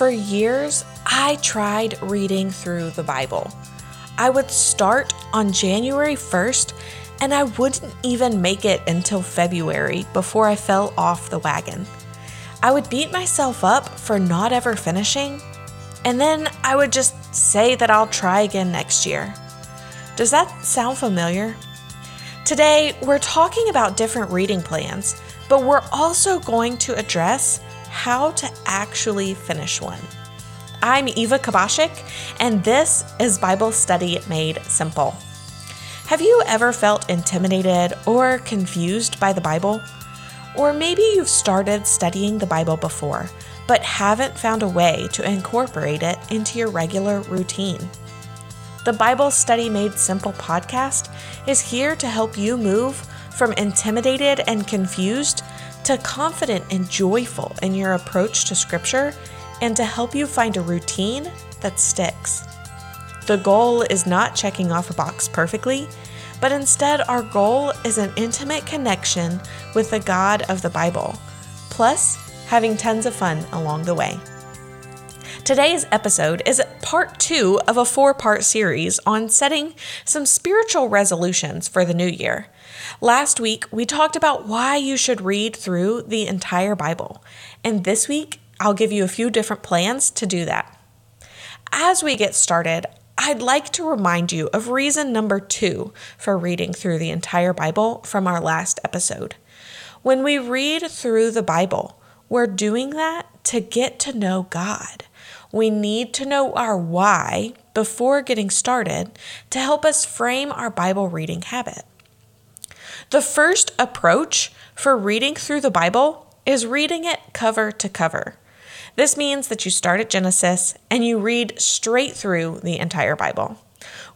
For years, I tried reading through the Bible. I would start on January 1st, and I wouldn't even make it until February before I fell off the wagon. I would beat myself up for not ever finishing, and then I would just say that I'll try again next year. Does that sound familiar? Today, we're talking about different reading plans, but we're also going to address how to actually finish one. I'm Eva Kubasiak, and this is Bible Study Made Simple. Have you ever felt intimidated or confused by the Bible? Or maybe you've started studying the Bible before, but haven't found a way to incorporate it into your regular routine. The Bible Study Made Simple podcast is here to help you move from intimidated and confused to confident and joyful in your approach to Scripture and to help you find a routine that sticks. The goal is not checking off a box perfectly, but instead, our goal is an intimate connection with the God of the Bible, plus having tons of fun along the way. Today's episode is part two of a four part series on setting some spiritual resolutions for the new year. Last week, we talked about why you should read through the entire Bible, and this week, I'll give you a few different plans to do that. As we get started, I'd like to remind you of reason number two for reading through the entire Bible from our last episode. When we read through the Bible, we're doing that to get to know God. We need to know our why before getting started to help us frame our Bible reading habit. The first approach for reading through the Bible is reading it cover to cover. This means that you start at Genesis and you read straight through the entire Bible.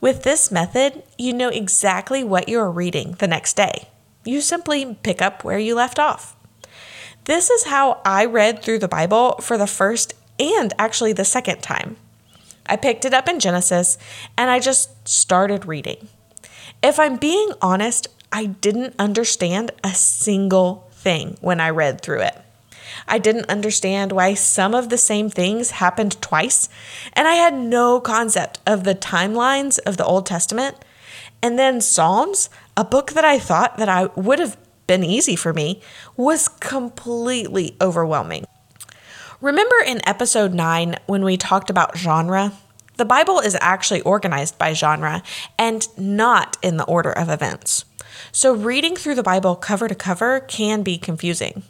With this method, you know exactly what you are reading the next day. You simply pick up where you left off. This is how I read through the Bible for the first and actually the second time. I picked it up in Genesis and I just started reading. If I'm being honest, I didn't understand a single thing when I read through it. I didn't understand why some of the same things happened twice, and I had no concept of the timelines of the Old Testament. And then Psalms, a book that I thought that I would have been easy for me, was completely overwhelming. Remember in episode 9 when we talked about genre? The Bible is actually organized by genre and not in the order of events. So reading through the Bible cover to cover can be confusing.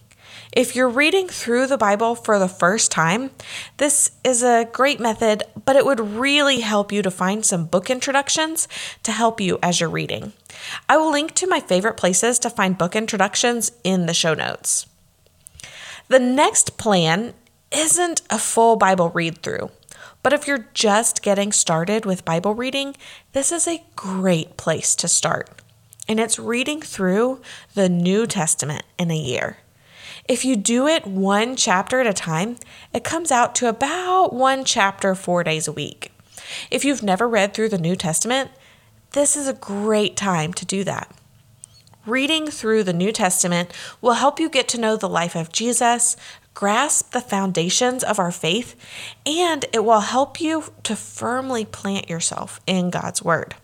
If you're reading through the Bible for the first time, this is a great method, but it would really help you to find some book introductions to help you as you're reading. I will link to my favorite places to find book introductions in the show notes. The next plan isn't a full Bible read through. But if you're just getting started with Bible reading, this is a great place to start. And it's reading through the New Testament in a year. If you do it one chapter at a time, it comes out to about one chapter four days a week. If you've never read through the New Testament, this is a great time to do that. Reading through the New Testament will help you get to know the life of Jesus, grasp the foundations of our faith, and it will help you to firmly plant yourself in God's Word.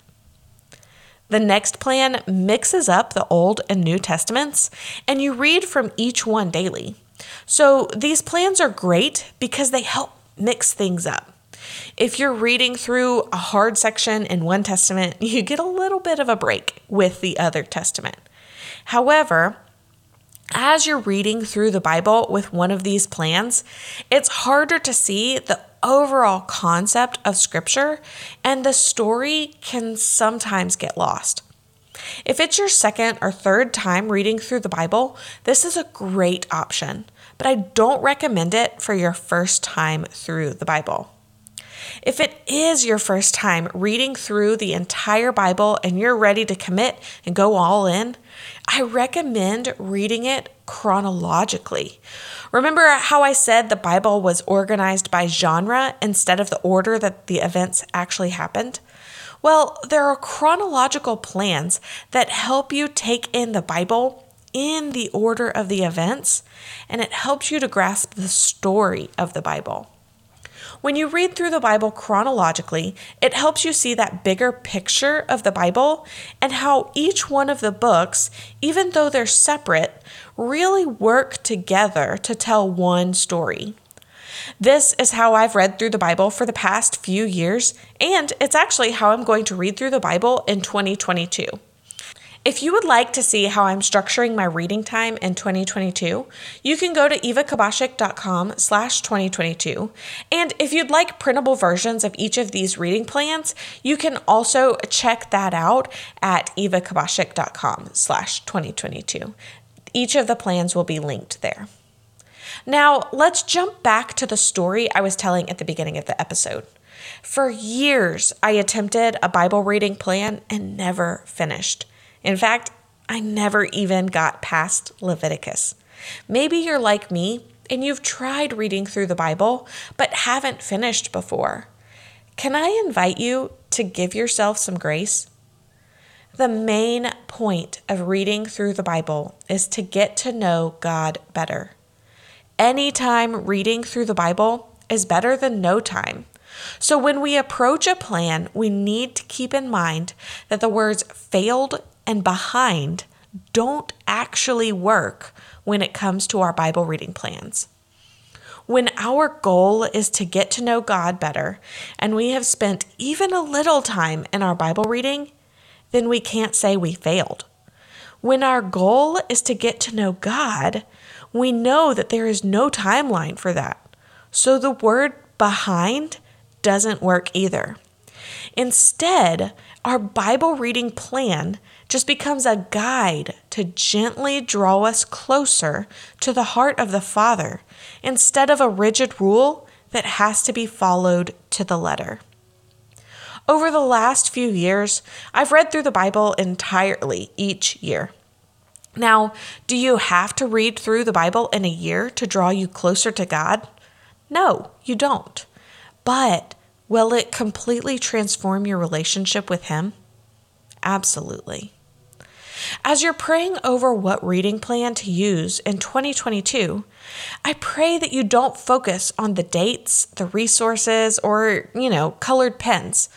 The next plan mixes up the Old and New Testaments, and you read from each one daily. So these plans are great because they help mix things up. If you're reading through a hard section in one testament, you get a little bit of a break with the other testament. However, as you're reading through the Bible with one of these plans, it's harder to see the overall concept of Scripture, and the story can sometimes get lost. If it's your second or third time reading through the Bible, this is a great option, but I don't recommend it for your first time through the Bible. If it is your first time reading through the entire Bible and you're ready to commit and go all in, I recommend reading it chronologically. Remember how I said the Bible was organized by genre instead of the order that the events actually happened? Well, there are chronological plans that help you take in the Bible in the order of the events, and it helps you to grasp the story of the Bible. When you read through the Bible chronologically, it helps you see that bigger picture of the Bible and how each one of the books, even though they're separate, really work together to tell one story. This is how I've read through the Bible for the past few years, and it's actually how I'm going to read through the Bible in 2022. If you would like to see how I'm structuring my reading time in 2022, you can go to evakubasiak.com slash 2022. And if you'd like printable versions of each of these reading plans, you can also check that out at evakubasiak.com slash 2022. Each of the plans will be linked there. Now, let's jump back to the story I was telling at the beginning of the episode. For years, I attempted a Bible reading plan and never finished. In fact, I never even got past Leviticus. Maybe you're like me and you've tried reading through the Bible but haven't finished before. Can I invite you to give yourself some grace? The main point of reading through the Bible is to get to know God better. Any time reading through the Bible is better than no time. So, when we approach a plan, we need to keep in mind that the words failed and behind don't actually work when it comes to our Bible reading plans. When our goal is to get to know God better and we have spent even a little time in our Bible reading, then we can't say we failed. When our goal is to get to know God, we know that there is no timeline for that. So the word behind doesn't work either. Instead, our Bible reading plan just becomes a guide to gently draw us closer to the heart of the Father instead of a rigid rule that has to be followed to the letter. Over the last few years, I've read through the Bible entirely each year. Now, do you have to read through the Bible in a year to draw you closer to God? No, you don't. But will it completely transform your relationship with Him? Absolutely. As you're praying over what reading plan to use in 2022, I pray that you don't focus on the dates, the resources, or, you know, colored pens.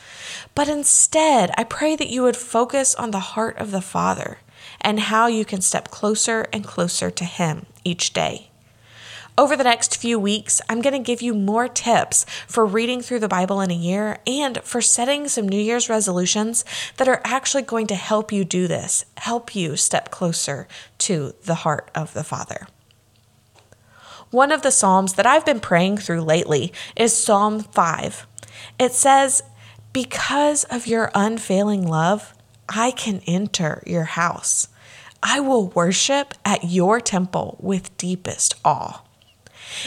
But instead, I pray that you would focus on the heart of the Father and how you can step closer and closer to Him each day. Over the next few weeks, I'm going to give you more tips for reading through the Bible in a year and for setting some New Year's resolutions that are actually going to help you do this, help you step closer to the heart of the Father. One of the Psalms that I've been praying through lately is Psalm 5. It says, Because of your unfailing love, I can enter your house. I will worship at your temple with deepest awe.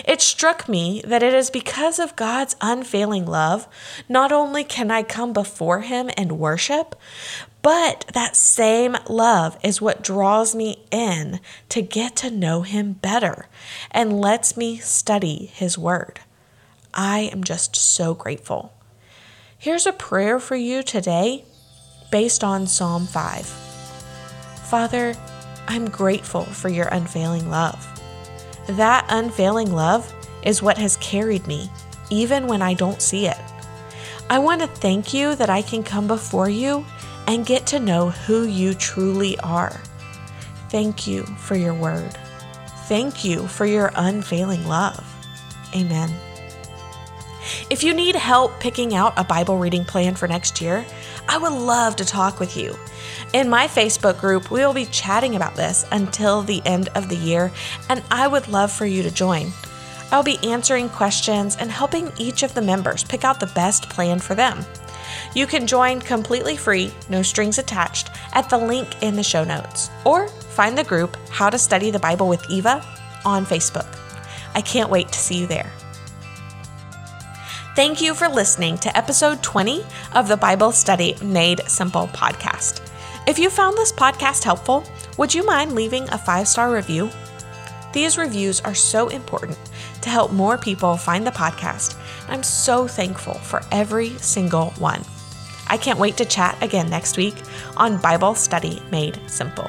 It struck me that it is because of God's unfailing love, not only can I come before Him and worship, but that same love is what draws me in to get to know Him better and lets me study His Word. I am just so grateful. Here's a prayer for you today based on Psalm 5. Father, I'm grateful for your unfailing love. That unfailing love is what has carried me, even when I don't see it. I want to thank you that I can come before you and get to know who you truly are. Thank you for your word. Thank you for your unfailing love. Amen. If you need help picking out a Bible reading plan for next year, I would love to talk with you. In my Facebook group, we will be chatting about this until the end of the year, and I would love for you to join. I'll be answering questions and helping each of the members pick out the best plan for them. You can join completely free, no strings attached, at the link in the show notes, or find the group How to Study the Bible with Eva on Facebook. I can't wait to see you there. Thank you for listening to episode 20 of the Bible Study Made Simple podcast. If you found this podcast helpful, would you mind leaving a five star review? These reviews are so important to help more people find the podcast. I'm so thankful for every single one. I can't wait to chat again next week on Bible Study Made Simple.